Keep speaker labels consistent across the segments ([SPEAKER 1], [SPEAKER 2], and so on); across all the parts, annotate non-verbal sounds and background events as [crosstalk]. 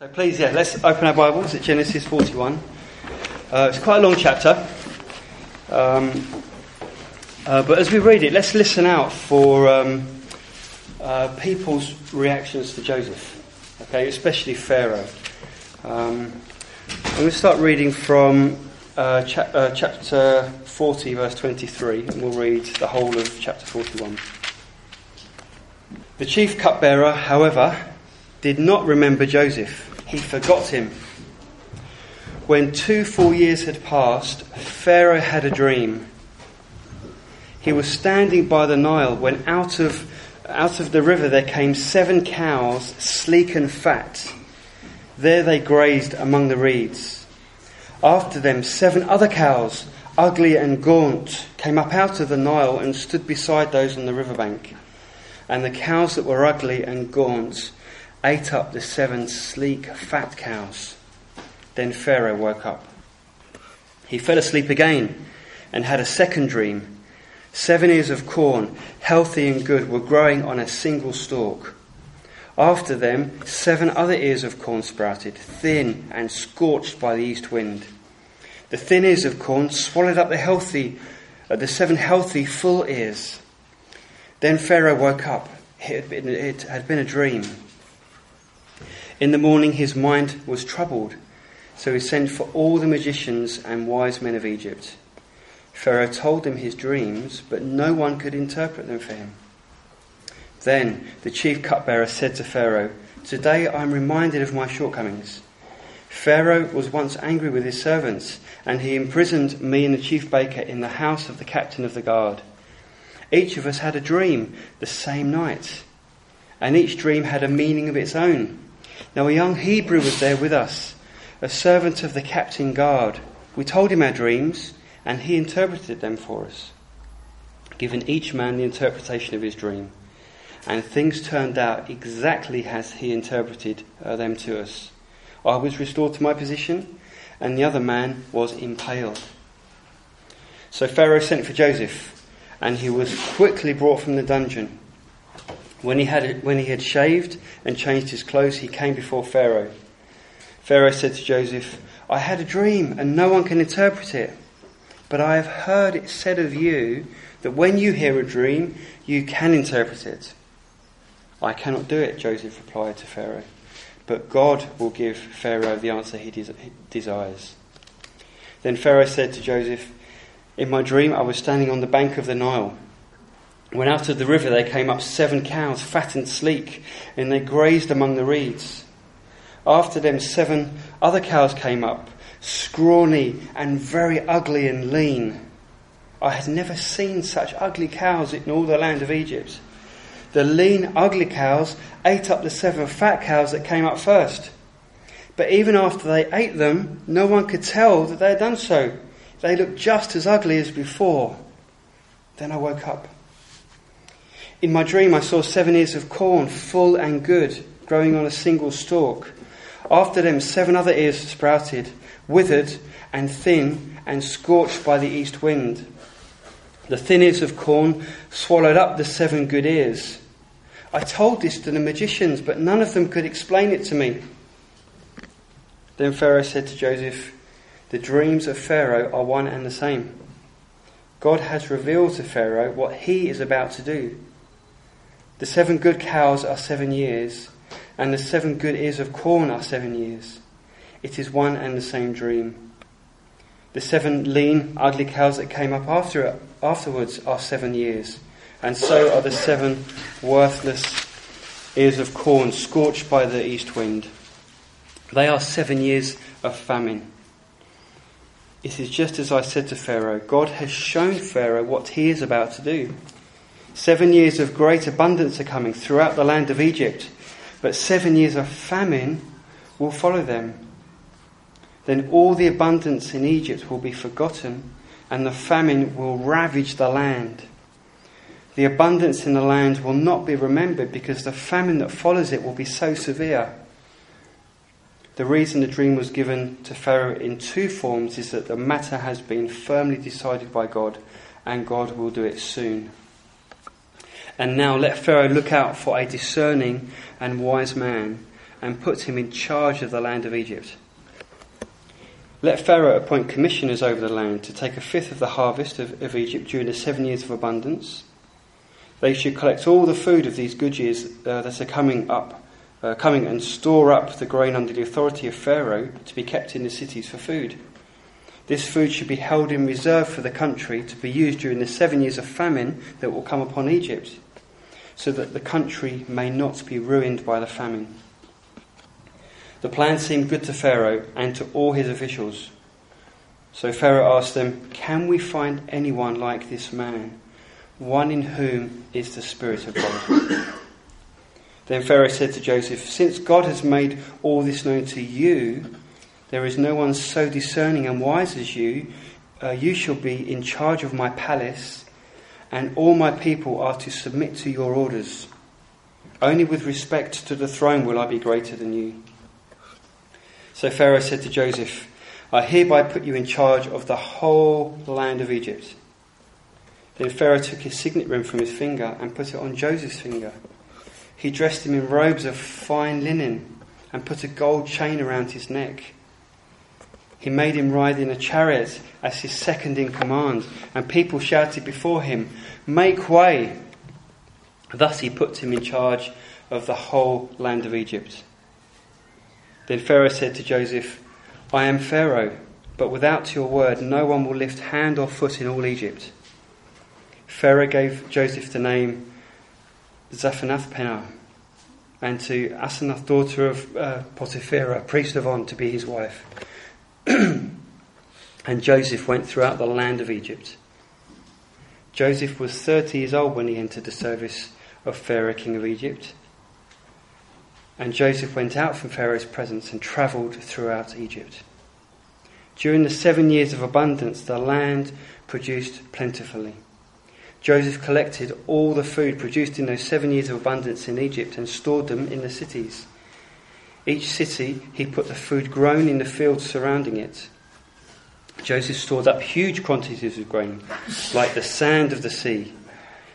[SPEAKER 1] So please, yeah, let's open our Bibles at Genesis 41. Uh, it's quite a long chapter. Um, uh, but as we read it, let's listen out for um, uh, people's reactions to Joseph, okay, especially Pharaoh. Um, I'm going to start reading from uh, cha- uh, chapter 40, verse 23, and we'll read the whole of chapter 41. The chief cupbearer, however, did not remember Joseph he forgot him. When two full years had passed, Pharaoh had a dream. He was standing by the Nile when out of, out of the river there came seven cows, sleek and fat. There they grazed among the reeds. After them, seven other cows, ugly and gaunt, came up out of the Nile and stood beside those on the riverbank. And the cows that were ugly and gaunt ate up the seven sleek, fat cows. Then Pharaoh woke up. He fell asleep again and had a second dream. Seven ears of corn, healthy and good, were growing on a single stalk. After them, seven other ears of corn sprouted, thin and scorched by the east wind. The thin ears of corn swallowed up the healthy, uh, the seven healthy, full ears. Then Pharaoh woke up. It had been, it had been a dream. In the morning his mind was troubled, so he sent for all the magicians and wise men of Egypt. Pharaoh told them his dreams, but no one could interpret them for him. Then the chief cupbearer said to Pharaoh, Today I am reminded of my shortcomings. Pharaoh was once angry with his servants, and he imprisoned me and the chief baker in the house of the captain of the guard. Each of us had a dream the same night, and each dream had a meaning of its own. Now a young Hebrew was there with us, a servant of the captain guard. We told him our dreams, and he interpreted them for us, giving each man the interpretation of his dream. And things turned out exactly as he interpreted uh, them to us. I was restored to my position, and the other man was impaled. So Pharaoh sent for Joseph, and he was quickly brought from the dungeon. When he, had, when he had shaved and changed his clothes, he came before Pharaoh. Pharaoh said to Joseph, I had a dream and no one can interpret it. But I have heard it said of you that when you hear a dream, you can interpret it. I cannot do it, Joseph replied to Pharaoh. But God will give Pharaoh the answer he desires. Then Pharaoh said to Joseph, In my dream I was standing on the bank of the Nile when out of the river there came up seven cows, fat and sleek, and they grazed among the reeds. After them, seven other cows came up, scrawny and very ugly and lean. I had never seen such ugly cows in all the land of Egypt. The lean, ugly cows ate up the seven fat cows that came up first. But even after they ate them, no one could tell that they had done so. They looked just as ugly as before. Then I woke up. In my dream, I saw seven ears of corn, full and good, growing on a single stalk. After them, seven other ears sprouted, withered and thin and scorched by the east wind. The thin ears of corn swallowed up the seven good ears. I told this to the magicians, but none of them could explain it to me. Then Pharaoh said to Joseph, The dreams of Pharaoh are one and the same. God has revealed to Pharaoh what he is about to do. The seven good cows are seven years, and the seven good ears of corn are seven years. It is one and the same dream. The seven lean, ugly cows that came up after it, afterwards are seven years, and so are the seven worthless ears of corn scorched by the east wind. They are seven years of famine. It is just as I said to Pharaoh God has shown Pharaoh what he is about to do. Seven years of great abundance are coming throughout the land of Egypt, but seven years of famine will follow them. Then all the abundance in Egypt will be forgotten, and the famine will ravage the land. The abundance in the land will not be remembered because the famine that follows it will be so severe. The reason the dream was given to Pharaoh in two forms is that the matter has been firmly decided by God, and God will do it soon. And now let Pharaoh look out for a discerning and wise man, and put him in charge of the land of Egypt. Let Pharaoh appoint commissioners over the land to take a fifth of the harvest of, of Egypt during the seven years of abundance. They should collect all the food of these good years uh, that are coming up, uh, coming and store up the grain under the authority of Pharaoh to be kept in the cities for food. This food should be held in reserve for the country to be used during the seven years of famine that will come upon Egypt, so that the country may not be ruined by the famine. The plan seemed good to Pharaoh and to all his officials. So Pharaoh asked them, Can we find anyone like this man, one in whom is the Spirit of God? [coughs] then Pharaoh said to Joseph, Since God has made all this known to you, there is no one so discerning and wise as you. Uh, you shall be in charge of my palace, and all my people are to submit to your orders. Only with respect to the throne will I be greater than you. So Pharaoh said to Joseph, I hereby put you in charge of the whole land of Egypt. Then Pharaoh took his signet ring from his finger and put it on Joseph's finger. He dressed him in robes of fine linen and put a gold chain around his neck. He made him ride in a chariot as his second in command, and people shouted before him, Make way! Thus he put him in charge of the whole land of Egypt. Then Pharaoh said to Joseph, I am Pharaoh, but without your word no one will lift hand or foot in all Egypt. Pharaoh gave Joseph the name Zaphenath-paneah, and to Asenath, daughter of uh, Potipherah, priest of On, to be his wife. [clears throat] and Joseph went throughout the land of Egypt. Joseph was 30 years old when he entered the service of Pharaoh, king of Egypt. And Joseph went out from Pharaoh's presence and travelled throughout Egypt. During the seven years of abundance, the land produced plentifully. Joseph collected all the food produced in those seven years of abundance in Egypt and stored them in the cities. Each city, he put the food grown in the fields surrounding it. Joseph stored up huge quantities of grain, like the sand of the sea.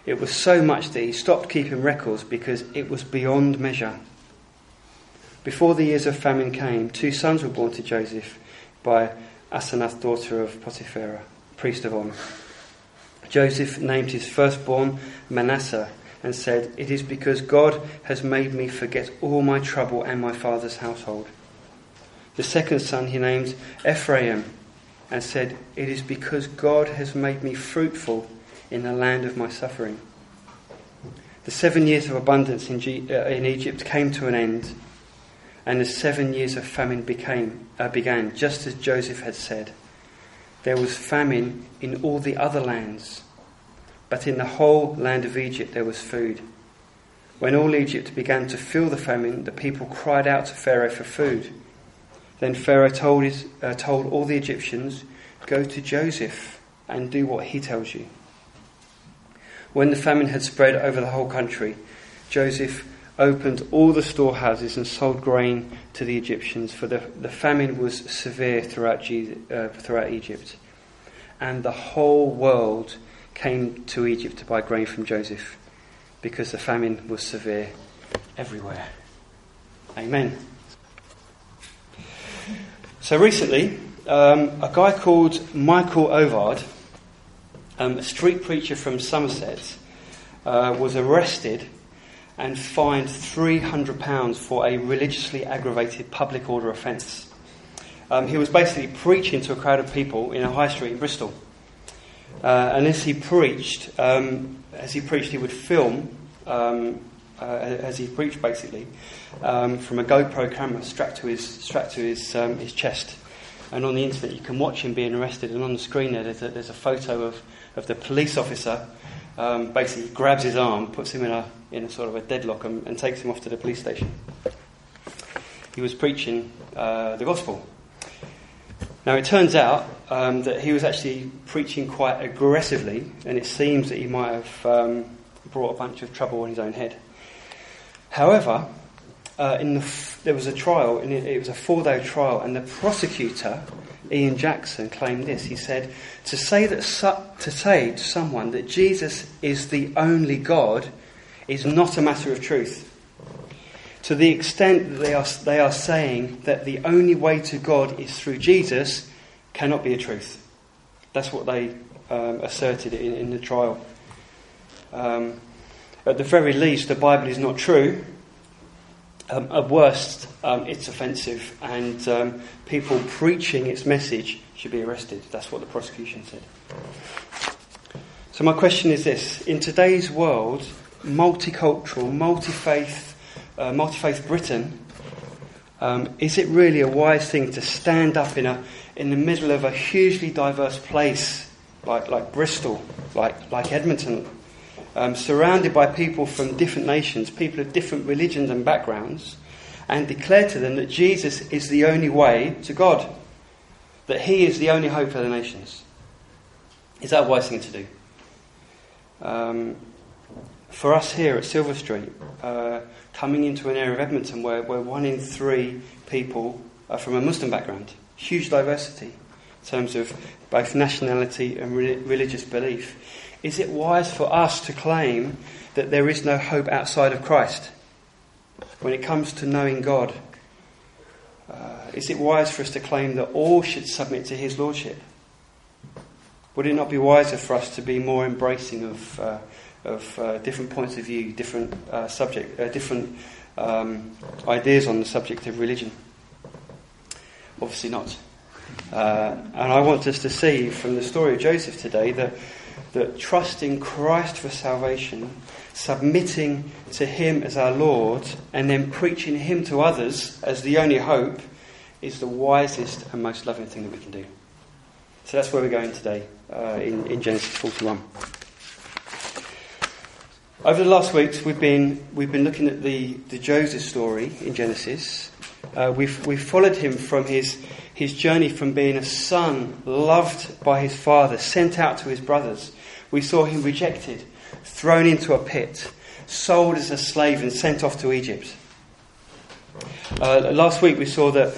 [SPEAKER 1] It was so much that he stopped keeping records because it was beyond measure. Before the years of famine came, two sons were born to Joseph by Asenath, daughter of Potipherah, priest of On. Joseph named his firstborn Manasseh and said, It is because God has made me forget all my trouble and my father's household. The second son he named Ephraim and said, It is because God has made me fruitful in the land of my suffering. The seven years of abundance in, G- uh, in Egypt came to an end and the seven years of famine became, uh, began, just as Joseph had said. There was famine in all the other lands, but in the whole land of Egypt there was food. When all Egypt began to feel the famine, the people cried out to Pharaoh for food. Then Pharaoh told, his, uh, told all the Egyptians, Go to Joseph and do what he tells you. When the famine had spread over the whole country, Joseph opened all the storehouses and sold grain to the Egyptians, for the, the famine was severe throughout, uh, throughout Egypt. And the whole world came to Egypt to buy grain from Joseph because the famine was severe everywhere. Amen. So recently, um, a guy called Michael Overd, um, a street preacher from Somerset, uh, was arrested and fined £300 for a religiously aggravated public order offence. Um, he was basically preaching to a crowd of people in a high street in Bristol. Uh, and as he preached, um, as he preached, he would film um, uh, as he preached, basically, um, from a GoPro camera strapped to his strapped to his um, his chest. And on the internet, you can watch him being arrested. And on the screen there, there's a, there's a photo of, of the police officer um, basically grabs his arm, puts him in a, in a sort of a deadlock, and, and takes him off to the police station. He was preaching uh, the gospel. Now, it turns out um, that he was actually preaching quite aggressively, and it seems that he might have um, brought a bunch of trouble on his own head. However, uh, the f- there was a trial, and it, it was a four day trial, and the prosecutor Ian Jackson claimed this. He said, to say, that su- to say to someone that Jesus is the only God is not a matter of truth. To the extent that they are, they are saying that the only way to God is through Jesus, cannot be a truth. That's what they um, asserted in, in, the trial. Um, at the very least, the Bible is not true. Um, at worst, um, it's offensive, and um, people preaching its message should be arrested. That's what the prosecution said. So, my question is this In today's world, multicultural, multi faith, uh, multi faith Britain, um, is it really a wise thing to stand up in, a, in the middle of a hugely diverse place like, like Bristol, like, like Edmonton, um, surrounded by people from different nations, people of different religions and backgrounds, and declare to them that Jesus is the only way to God, that He is the only hope for the nations? Is that a wise thing to do? Um, for us here at Silver Street, uh, coming into an area of Edmonton where, where one in three people are from a Muslim background, huge diversity in terms of both nationality and re- religious belief. Is it wise for us to claim that there is no hope outside of Christ when it comes to knowing God? Uh, is it wise for us to claim that all should submit to His Lordship? Would it not be wiser for us to be more embracing of uh, of uh, different points of view, different uh, subject, uh, different um, ideas on the subject of religion? Obviously not. Uh, and I want us to see from the story of Joseph today that, that trusting Christ for salvation, submitting to Him as our Lord, and then preaching Him to others as the only hope is the wisest and most loving thing that we can do. So that's where we're going today uh, in, in Genesis 41. Over the last weeks, we've been, we've been looking at the, the Joseph story in Genesis. Uh, we've, we've followed him from his, his journey from being a son loved by his father, sent out to his brothers. We saw him rejected, thrown into a pit, sold as a slave, and sent off to Egypt. Uh, last week, we saw that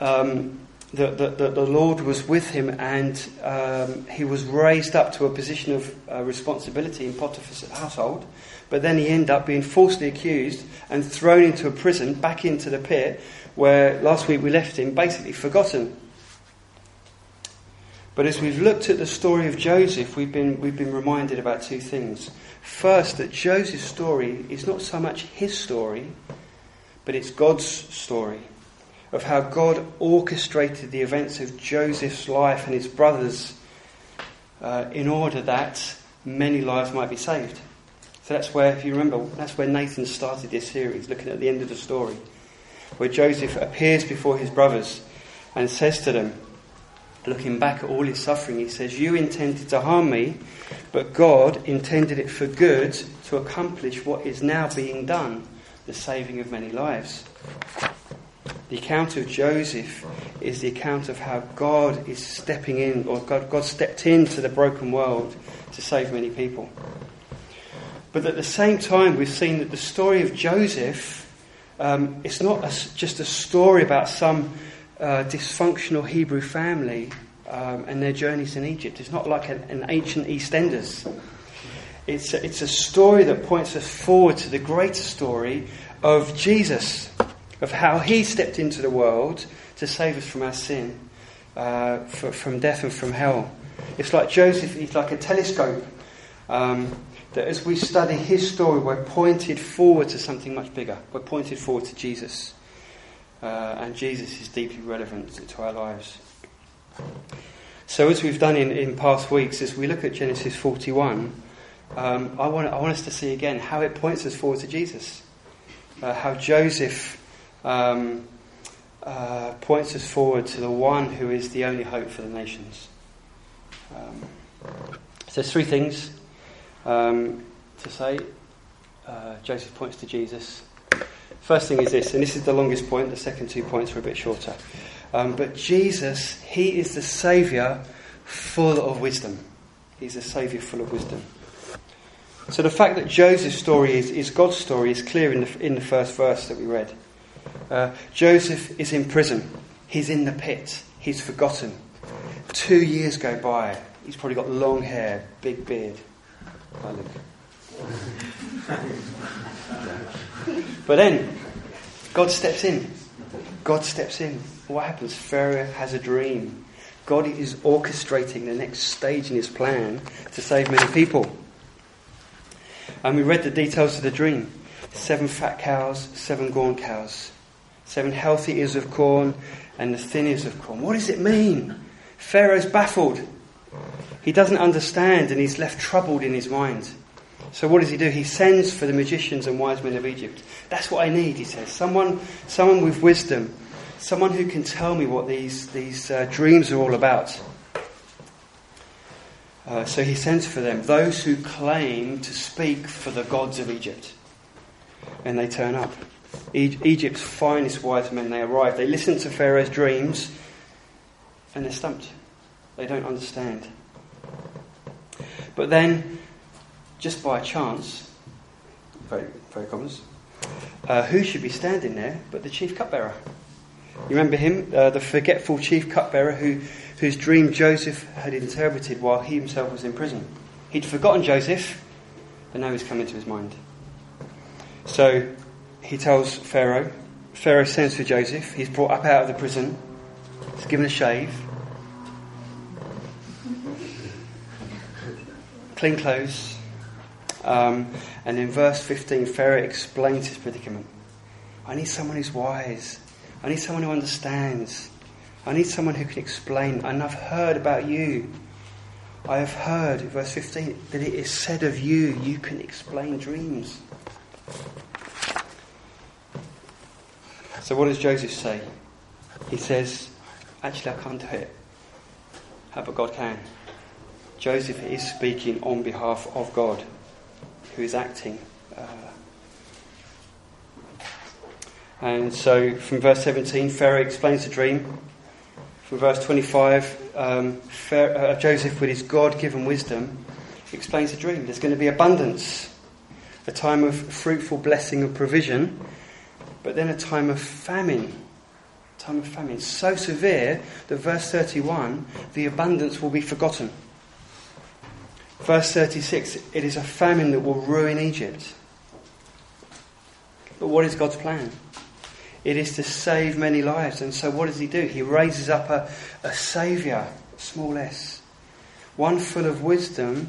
[SPEAKER 1] um, that, that, that, the Lord was with him and um, he was raised up to a position of uh, responsibility in Potiphar's household. But then he ended up being falsely accused and thrown into a prison, back into the pit, where last week we left him basically forgotten. But as we've looked at the story of Joseph, we've been, we've been reminded about two things. First, that Joseph's story is not so much his story, but it's God's story of how God orchestrated the events of Joseph's life and his brothers uh, in order that many lives might be saved. So that's where, if you remember, that's where Nathan started this series, looking at the end of the story, where Joseph appears before his brothers and says to them, looking back at all his suffering, he says, You intended to harm me, but God intended it for good to accomplish what is now being done, the saving of many lives. The account of Joseph is the account of how God is stepping in, or God, God stepped into the broken world to save many people. But at the same time, we've seen that the story of Joseph um, it's not a, just a story about some uh, dysfunctional Hebrew family um, and their journeys in Egypt. It's not like an, an ancient EastEnders. It's a, it's a story that points us forward to the greater story of Jesus of how he stepped into the world to save us from our sin, uh, for, from death and from hell. It's like Joseph, he's like a telescope. Um, that as we study his story, we're pointed forward to something much bigger. We're pointed forward to Jesus. Uh, and Jesus is deeply relevant to our lives. So, as we've done in, in past weeks, as we look at Genesis 41, um, I, want, I want us to see again how it points us forward to Jesus. Uh, how Joseph um, uh, points us forward to the one who is the only hope for the nations. Um, so there's three things um, to say. Uh, Joseph points to Jesus. First thing is this, and this is the longest point, the second two points are a bit shorter. Um, but Jesus, He is the Saviour full of wisdom. He's a Saviour full of wisdom. So the fact that Joseph's story is, is God's story is clear in the, in the first verse that we read. Uh, Joseph is in prison. He's in the pit. He's forgotten. Two years go by. He's probably got long hair, big beard. But then, God steps in. God steps in. What happens? Pharaoh has a dream. God is orchestrating the next stage in his plan to save many people. And we read the details of the dream seven fat cows, seven gaunt cows, seven healthy ears of corn, and the thin ears of corn. What does it mean? Pharaoh's baffled. He doesn't understand and he's left troubled in his mind. So what does he do? He sends for the magicians and wise men of Egypt. That's what I need, he says. Someone, someone with wisdom, someone who can tell me what these, these uh, dreams are all about. Uh, so he sends for them those who claim to speak for the gods of Egypt. And they turn up. Egypt's finest wise men, they arrive. They listen to Pharaoh's dreams and they're stumped. They don't understand. But then, just by chance, very, very commas, uh, who should be standing there but the chief cupbearer? You remember him, uh, the forgetful chief cupbearer who, whose dream Joseph had interpreted while he himself was in prison. He'd forgotten Joseph, but now he's come into his mind. So he tells Pharaoh. Pharaoh sends for Joseph. He's brought up out of the prison. He's given a shave. Clean clothes. Um, and in verse 15, Pharaoh explains his predicament. I need someone who's wise. I need someone who understands. I need someone who can explain. And I've heard about you. I have heard, in verse 15, that it is said of you, you can explain dreams. So, what does Joseph say? He says, Actually, I can't do it. How but God can? Joseph is speaking on behalf of God, who is acting. Uh, and so, from verse 17, Pharaoh explains the dream. From verse 25, um, Pharaoh, uh, Joseph, with his God given wisdom, explains the dream. There's going to be abundance, a time of fruitful blessing and provision but then a time of famine. Time of famine. So severe that verse 31, the abundance will be forgotten. Verse 36, it is a famine that will ruin Egypt. But what is God's plan? It is to save many lives. And so what does he do? He raises up a, a saviour, small s, one full of wisdom,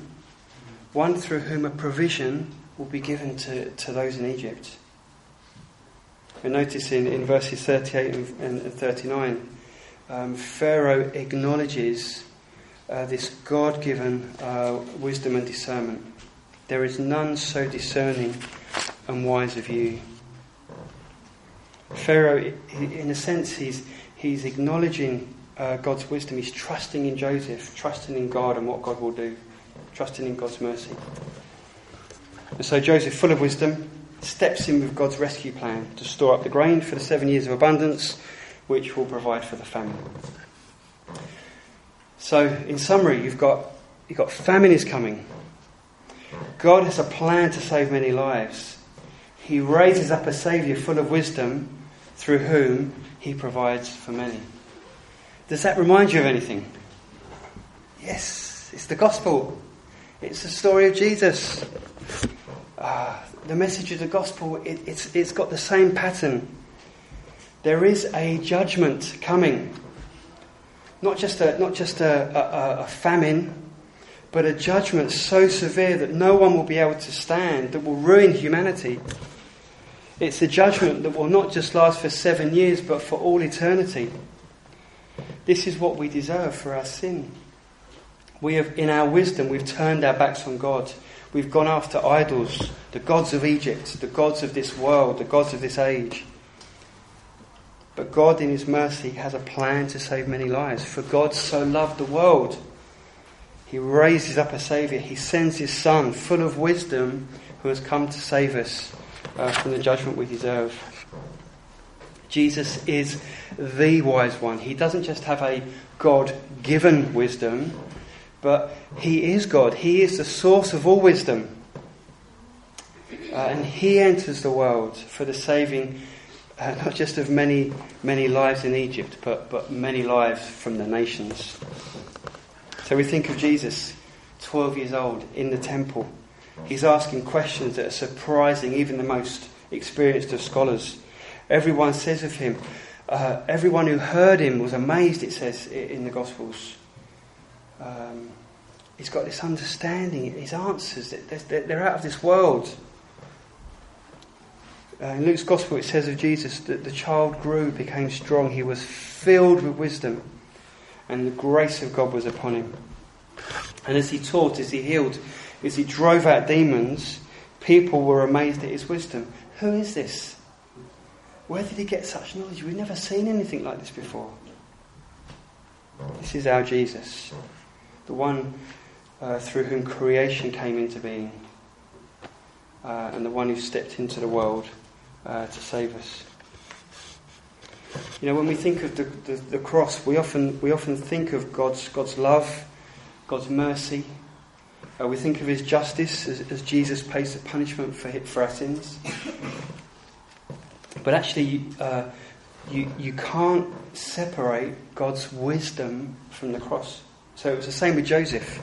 [SPEAKER 1] one through whom a provision will be given to, to those in Egypt. We notice in, in verses 38 and, and 39, um, Pharaoh acknowledges uh, this God given uh, wisdom and discernment. There is none so discerning and wise of you. Pharaoh, in a sense, he's, he's acknowledging uh, God's wisdom. He's trusting in Joseph, trusting in God and what God will do, trusting in God's mercy. And so Joseph, full of wisdom, steps in with God's rescue plan to store up the grain for the seven years of abundance, which will provide for the famine. So, in summary, you've got, you've got famine is coming. God has a plan to save many lives. He raises up a Saviour full of wisdom through whom he provides for many. Does that remind you of anything? Yes, it's the gospel. It's the story of Jesus. Ah, the message of the gospel, it, it's, it's got the same pattern. There is a judgment coming. Not just a, not just a, a, a famine, but a judgment so severe that no one will be able to stand, that will ruin humanity. It's a judgment that will not just last for seven years, but for all eternity. This is what we deserve for our sin. We have, in our wisdom, we've turned our backs on God. We've gone after idols, the gods of Egypt, the gods of this world, the gods of this age. But God, in His mercy, has a plan to save many lives. For God so loved the world, He raises up a Saviour. He sends His Son, full of wisdom, who has come to save us uh, from the judgment we deserve. Jesus is the wise one. He doesn't just have a God given wisdom, but He is God. He is the source of all wisdom. Uh, and He enters the world for the saving uh, not just of many, many lives in Egypt, but, but many lives from the nations. So we think of Jesus, 12 years old, in the temple. He's asking questions that are surprising even the most experienced of scholars. Everyone says of him, uh, everyone who heard him was amazed, it says in the Gospels. Um, he's got this understanding, his answers, they're out of this world. Uh, in Luke's Gospel, it says of Jesus that the child grew, became strong, he was filled with wisdom, and the grace of God was upon him. And as he taught, as he healed, as he drove out demons, people were amazed at his wisdom. Who is this? Where did he get such knowledge? We've never seen anything like this before. This is our Jesus, the one uh, through whom creation came into being, uh, and the one who stepped into the world uh, to save us. You know, when we think of the, the, the, cross, we often, we often think of God's, God's love, God's mercy. Uh, we think of His justice as, as Jesus pays the punishment for, for our sins. But actually, uh, you, you can't separate God's wisdom from the cross. So it was the same with Joseph.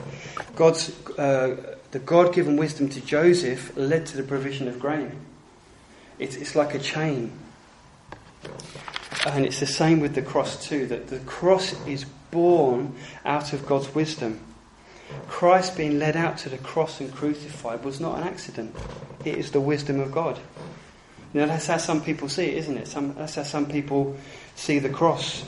[SPEAKER 1] God's, uh, the God given wisdom to Joseph led to the provision of grain. It's, it's like a chain. And it's the same with the cross, too, that the cross is born out of God's wisdom. Christ being led out to the cross and crucified was not an accident, it is the wisdom of God. Know, that's how some people see it, isn't it? Some, that's how some people see the cross.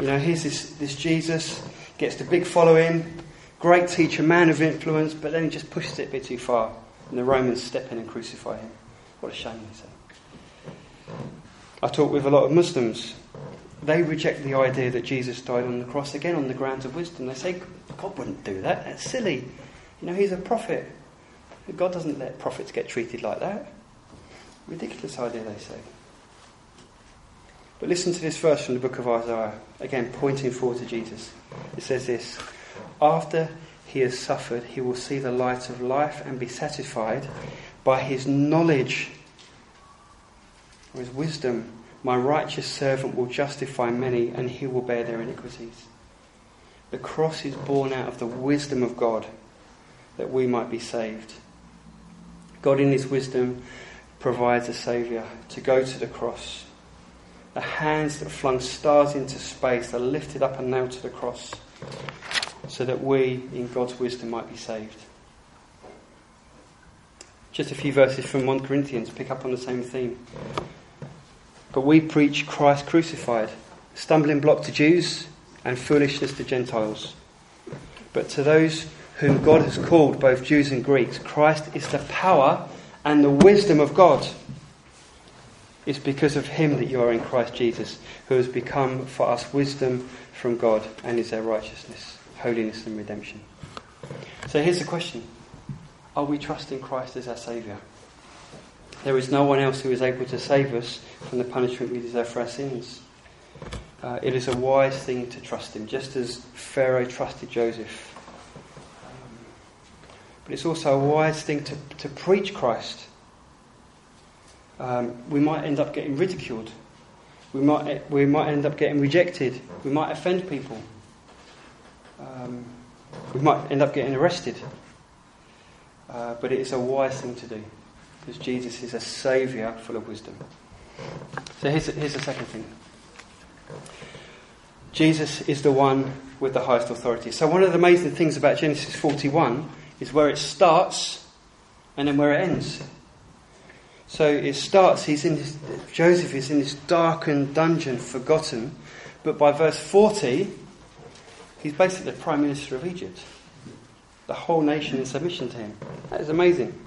[SPEAKER 1] You know, here's this, this Jesus, gets the big following, great teacher, man of influence, but then he just pushes it a bit too far. And the Romans step in and crucify him. What a shame, they say. I talk with a lot of Muslims. They reject the idea that Jesus died on the cross again on the grounds of wisdom. They say, God wouldn't do that. That's silly. You know, he's a prophet. God doesn't let prophets get treated like that. Ridiculous idea, they say. But listen to this verse from the book of Isaiah, again pointing forward to Jesus. It says this After he has suffered, he will see the light of life and be satisfied by his knowledge or his wisdom. My righteous servant will justify many, and he will bear their iniquities. The cross is born out of the wisdom of God that we might be saved. God, in his wisdom, provides a Saviour to go to the cross. The hands that flung stars into space are lifted up and nailed to the cross so that we, in God's wisdom, might be saved. Just a few verses from 1 Corinthians pick up on the same theme. But we preach Christ crucified, stumbling block to Jews and foolishness to Gentiles. But to those whom God has called, both Jews and Greeks, Christ is the power and the wisdom of God. It's because of him that you are in Christ Jesus, who has become for us wisdom from God and is our righteousness, holiness, and redemption. So here's the question Are we trusting Christ as our Saviour? There is no one else who is able to save us from the punishment we deserve for our sins. Uh, it is a wise thing to trust him, just as Pharaoh trusted Joseph. But it's also a wise thing to, to preach Christ. Um, we might end up getting ridiculed. We might, we might end up getting rejected. We might offend people. Um, we might end up getting arrested. Uh, but it is a wise thing to do because Jesus is a saviour full of wisdom. So here's, here's the second thing Jesus is the one with the highest authority. So, one of the amazing things about Genesis 41 is where it starts and then where it ends. So it starts, he's in this, Joseph is in this darkened dungeon, forgotten, but by verse 40, he's basically the Prime Minister of Egypt. The whole nation in submission to him. That is amazing.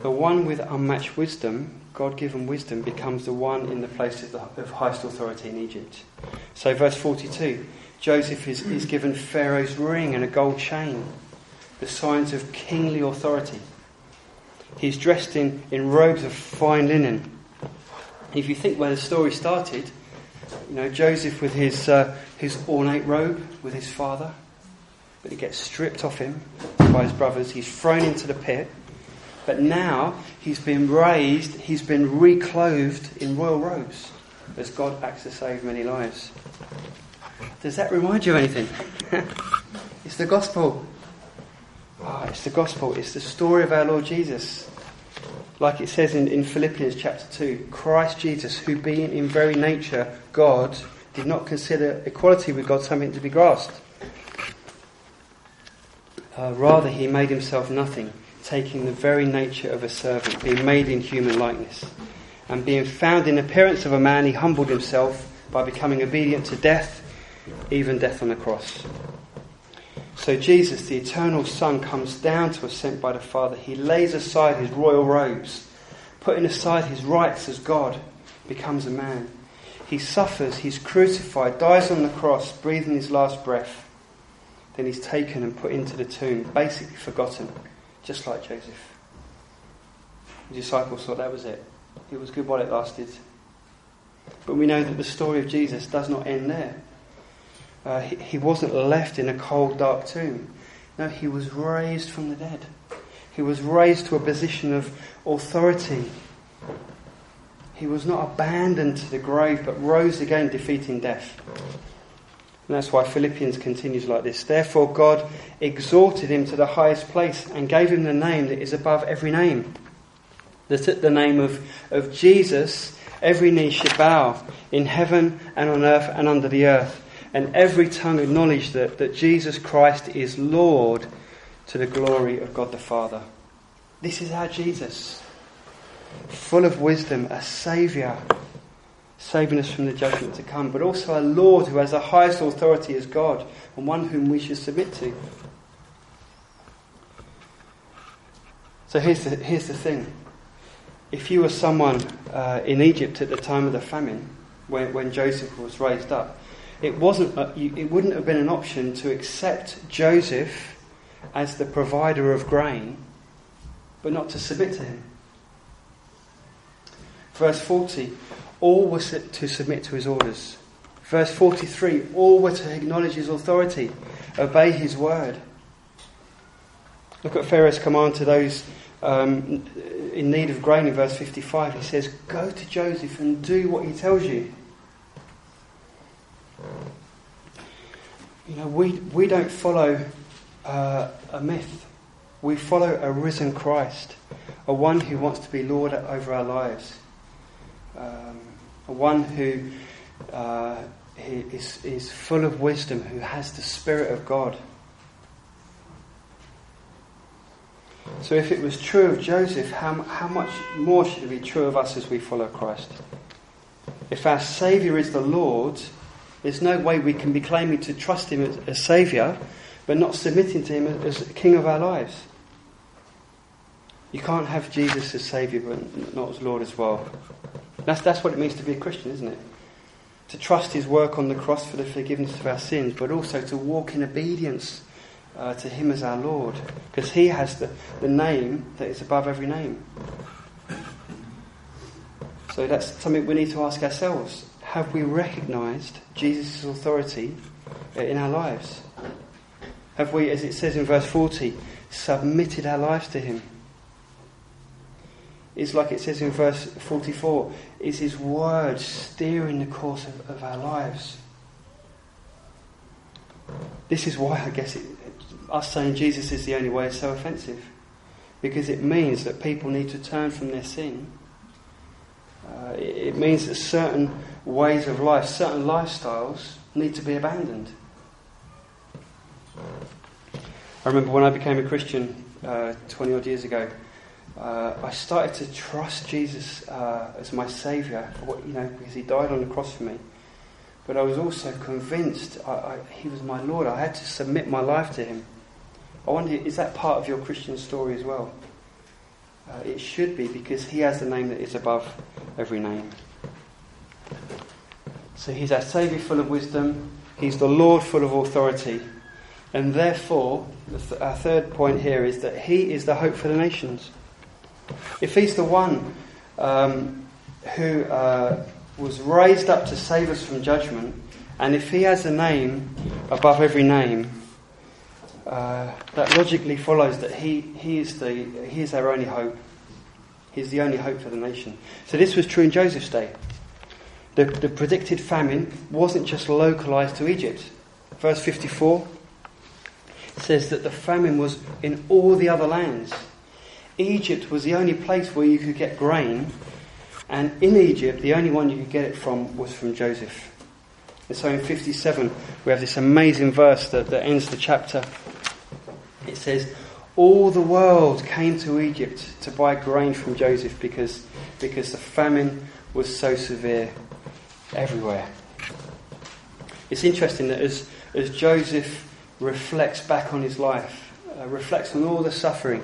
[SPEAKER 1] The one with unmatched wisdom, God given wisdom, becomes the one in the place of, the, of highest authority in Egypt. So, verse 42 Joseph is, is given Pharaoh's ring and a gold chain, the signs of kingly authority. He's dressed in, in robes of fine linen. If you think where the story started, you know, Joseph with his, uh, his ornate robe with his father, but it gets stripped off him by his brothers. He's thrown into the pit. But now he's been raised, he's been reclothed in royal robes as God acts to save many lives. Does that remind you of anything? [laughs] it's the gospel. Oh, it's the gospel. It's the story of our Lord Jesus. like it says in, in Philippians chapter 2, Christ Jesus, who being in very nature God, did not consider equality with God something to be grasped. Uh, rather, he made himself nothing, taking the very nature of a servant, being made in human likeness. And being found in appearance of a man, he humbled himself by becoming obedient to death, even death on the cross. So Jesus, the eternal Son, comes down to us sent by the Father. He lays aside his royal robes, putting aside his rights as God, becomes a man. He suffers, he's crucified, dies on the cross, breathing his last breath. Then he's taken and put into the tomb, basically forgotten, just like Joseph. The disciples thought that was it. It was good while it lasted. But we know that the story of Jesus does not end there. Uh, he, he wasn't left in a cold, dark tomb. No, he was raised from the dead. He was raised to a position of authority. He was not abandoned to the grave, but rose again, defeating death. And that's why Philippians continues like this. Therefore, God exalted him to the highest place and gave him the name that is above every name. That at the name of, of Jesus, every knee should bow in heaven and on earth and under the earth and every tongue acknowledge that, that Jesus Christ is Lord to the glory of God the Father. This is our Jesus, full of wisdom, a Saviour, saving us from the judgment to come, but also a Lord who has the highest authority as God and one whom we should submit to. So here's the, here's the thing. If you were someone uh, in Egypt at the time of the famine, when, when Joseph was raised up, it, wasn't it wouldn't have been an option to accept Joseph as the provider of grain, but not to submit to him. Verse 40, all were to submit to his orders. Verse 43, all were to acknowledge his authority, obey his word. Look at Pharaoh's command to those um, in need of grain in verse 55. He says, Go to Joseph and do what he tells you. You know, we, we don't follow uh, a myth. We follow a risen Christ, a one who wants to be Lord over our lives, um, a one who uh, is, is full of wisdom, who has the Spirit of God. So, if it was true of Joseph, how, how much more should it be true of us as we follow Christ? If our Saviour is the Lord, there's no way we can be claiming to trust Him as, as Saviour, but not submitting to Him as, as King of our lives. You can't have Jesus as Saviour, but not as Lord as well. That's, that's what it means to be a Christian, isn't it? To trust His work on the cross for the forgiveness of our sins, but also to walk in obedience uh, to Him as our Lord, because He has the, the name that is above every name. So that's something we need to ask ourselves have we recognized Jesus' authority in our lives? Have we, as it says in verse 40, submitted our lives to Him? It's like it says in verse 44 is His word steering the course of, of our lives? This is why I guess it, us saying Jesus is the only way is so offensive. Because it means that people need to turn from their sin uh, it means that certain ways of life, certain lifestyles need to be abandoned. I remember when I became a Christian uh, 20 odd years ago, uh, I started to trust Jesus uh, as my Saviour, you know, because He died on the cross for me. But I was also convinced I, I, He was my Lord. I had to submit my life to Him. I wonder, is that part of your Christian story as well? Uh, it should be because he has the name that is above every name. So he's our Saviour full of wisdom, he's the Lord full of authority, and therefore, our third point here is that he is the hope for the nations. If he's the one um, who uh, was raised up to save us from judgment, and if he has a name above every name, uh, that logically follows that he, he, is the, he is our only hope. He's the only hope for the nation. So this was true in Joseph's day. The, the predicted famine wasn't just localized to Egypt. Verse 54 says that the famine was in all the other lands. Egypt was the only place where you could get grain, and in Egypt, the only one you could get it from was from Joseph. And so in 57, we have this amazing verse that, that ends the chapter. It says, All the world came to Egypt to buy grain from Joseph because, because the famine was so severe everywhere. It's interesting that as, as Joseph reflects back on his life, uh, reflects on all the suffering,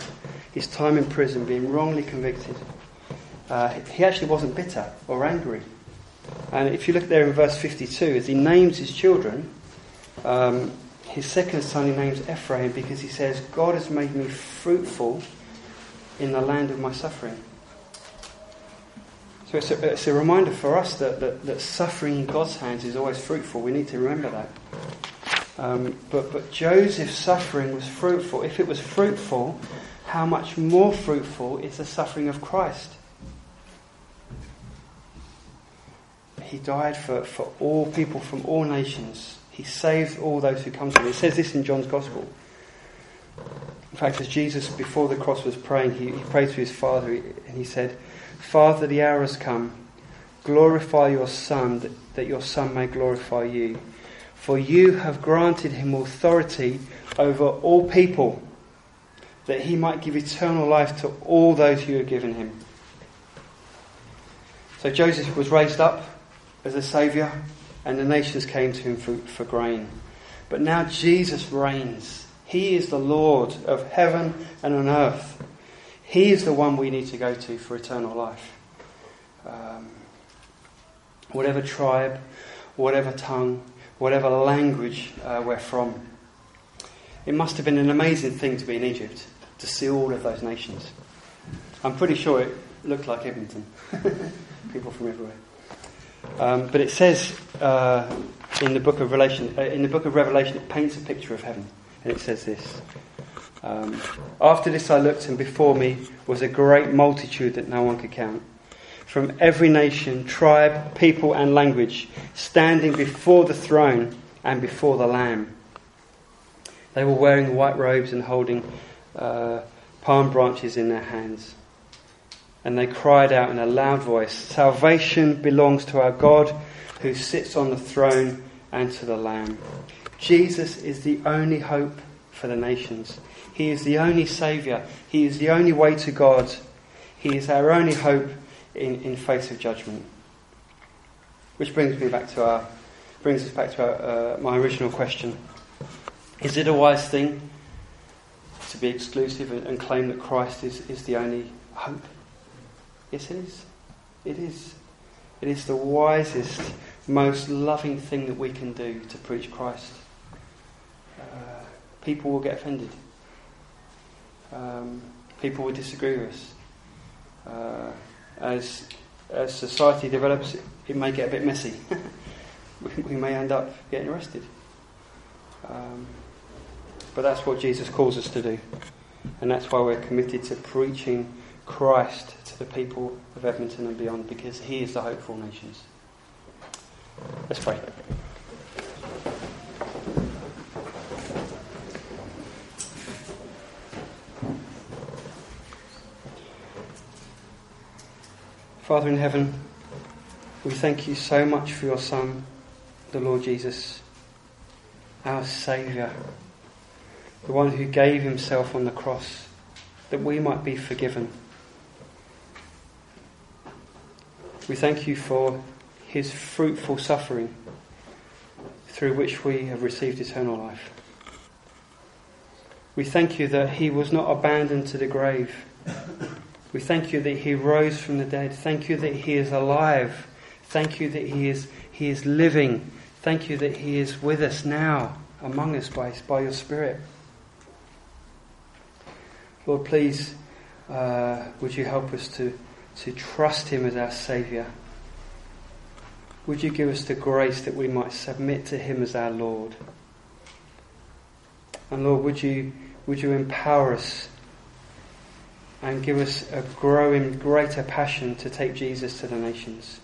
[SPEAKER 1] his time in prison, being wrongly convicted, uh, he actually wasn't bitter or angry. And if you look there in verse 52, as he names his children, um, his second son he names Ephraim because he says, God has made me fruitful in the land of my suffering. So it's a, it's a reminder for us that, that, that, suffering in God's hands is always fruitful. We need to remember that. Um, but, but Joseph's suffering was fruitful. If it was fruitful, how much more fruitful is the suffering of Christ? He died for, for all people from all nations. He saved all those who come to him. It says this in John's Gospel. In fact, as Jesus, before the cross, was praying, he, he prayed to his Father and he said, Father, the hour has come. Glorify your Son, that, your Son may glorify you. For you have granted him authority over all people, that he might give eternal life to all those who have given him. So Joseph was raised up as a saviour, and the nations came to him for, for grain. But now Jesus reigns. He is the Lord of heaven and on earth. He is the one we need to go to for eternal life. Um, whatever tribe, whatever tongue, whatever language uh, we're from. It must have been an amazing thing to be in Egypt, to see all of those nations. I'm pretty sure it looked like Edmonton. [laughs] People from everywhere. Um, but it says uh, in the book of Revelation, uh, in the book of Revelation, it paints a picture of heaven, and it says this: um, After this, I looked, and before me was a great multitude that no one could count, from every nation, tribe, people, and language, standing before the throne and before the Lamb. They were wearing white robes and holding uh, palm branches in their hands and they cried out in a loud voice Salvation belongs to our God who sits on the throne and to the Lamb. Jesus is the only hope for the nations. He is the only Saviour. He is the only way to God. He is our only hope in, in face of judgment. Which brings me back to our brings us back to our, uh, my original question: Is it a wise thing to be exclusive and, and claim that Christ is, is the only hope? Yes, it is. It is. It is the wisest, most loving thing that we can do to preach Christ. Uh, people will get offended. Um, people will disagree with us. Uh, as, as society develops, it, it, may get a bit messy. [laughs] we, we, may end up getting arrested. Um, but that's what Jesus calls us to do. And that's why we're committed to preaching Christ to the people of Edmonton and beyond because He is the hope for nations. Let's pray. Father in heaven, we thank you so much for your Son, the Lord Jesus, our Saviour, the one who gave himself on the cross that we might be forgiven. We thank you for his fruitful suffering through which we have received eternal life. We thank you that he was not abandoned to the grave. We thank you that he rose from the dead. Thank you that he is alive. Thank you that he is, he is living. Thank you that he is with us now, among us by, by your Spirit. Lord, please, uh, would you help us to to trust Him as our Saviour. Would you give us the grace that we might submit to Him as our Lord? And Lord, would you, would you empower us and give us a growing, greater passion to take Jesus to the nations?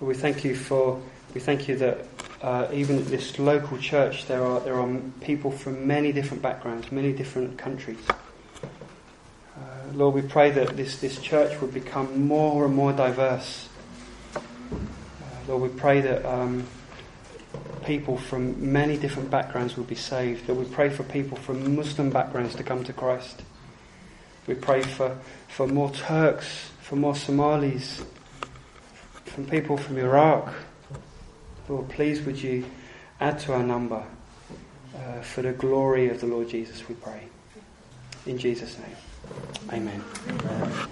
[SPEAKER 1] Lord, we thank you for, we thank you that uh, even at this local church there are, there are people from many different backgrounds, many different countries. Lord, we pray that this, this church would become more and more diverse. Uh, Lord, we pray that um, people from many different backgrounds will be saved. That we pray for people from Muslim backgrounds to come to Christ. We pray for, for more Turks, for more Somalis, from people from Iraq. Lord, please would you add to our number uh, for the glory of the Lord Jesus, we pray. In Jesus' name, amen. amen.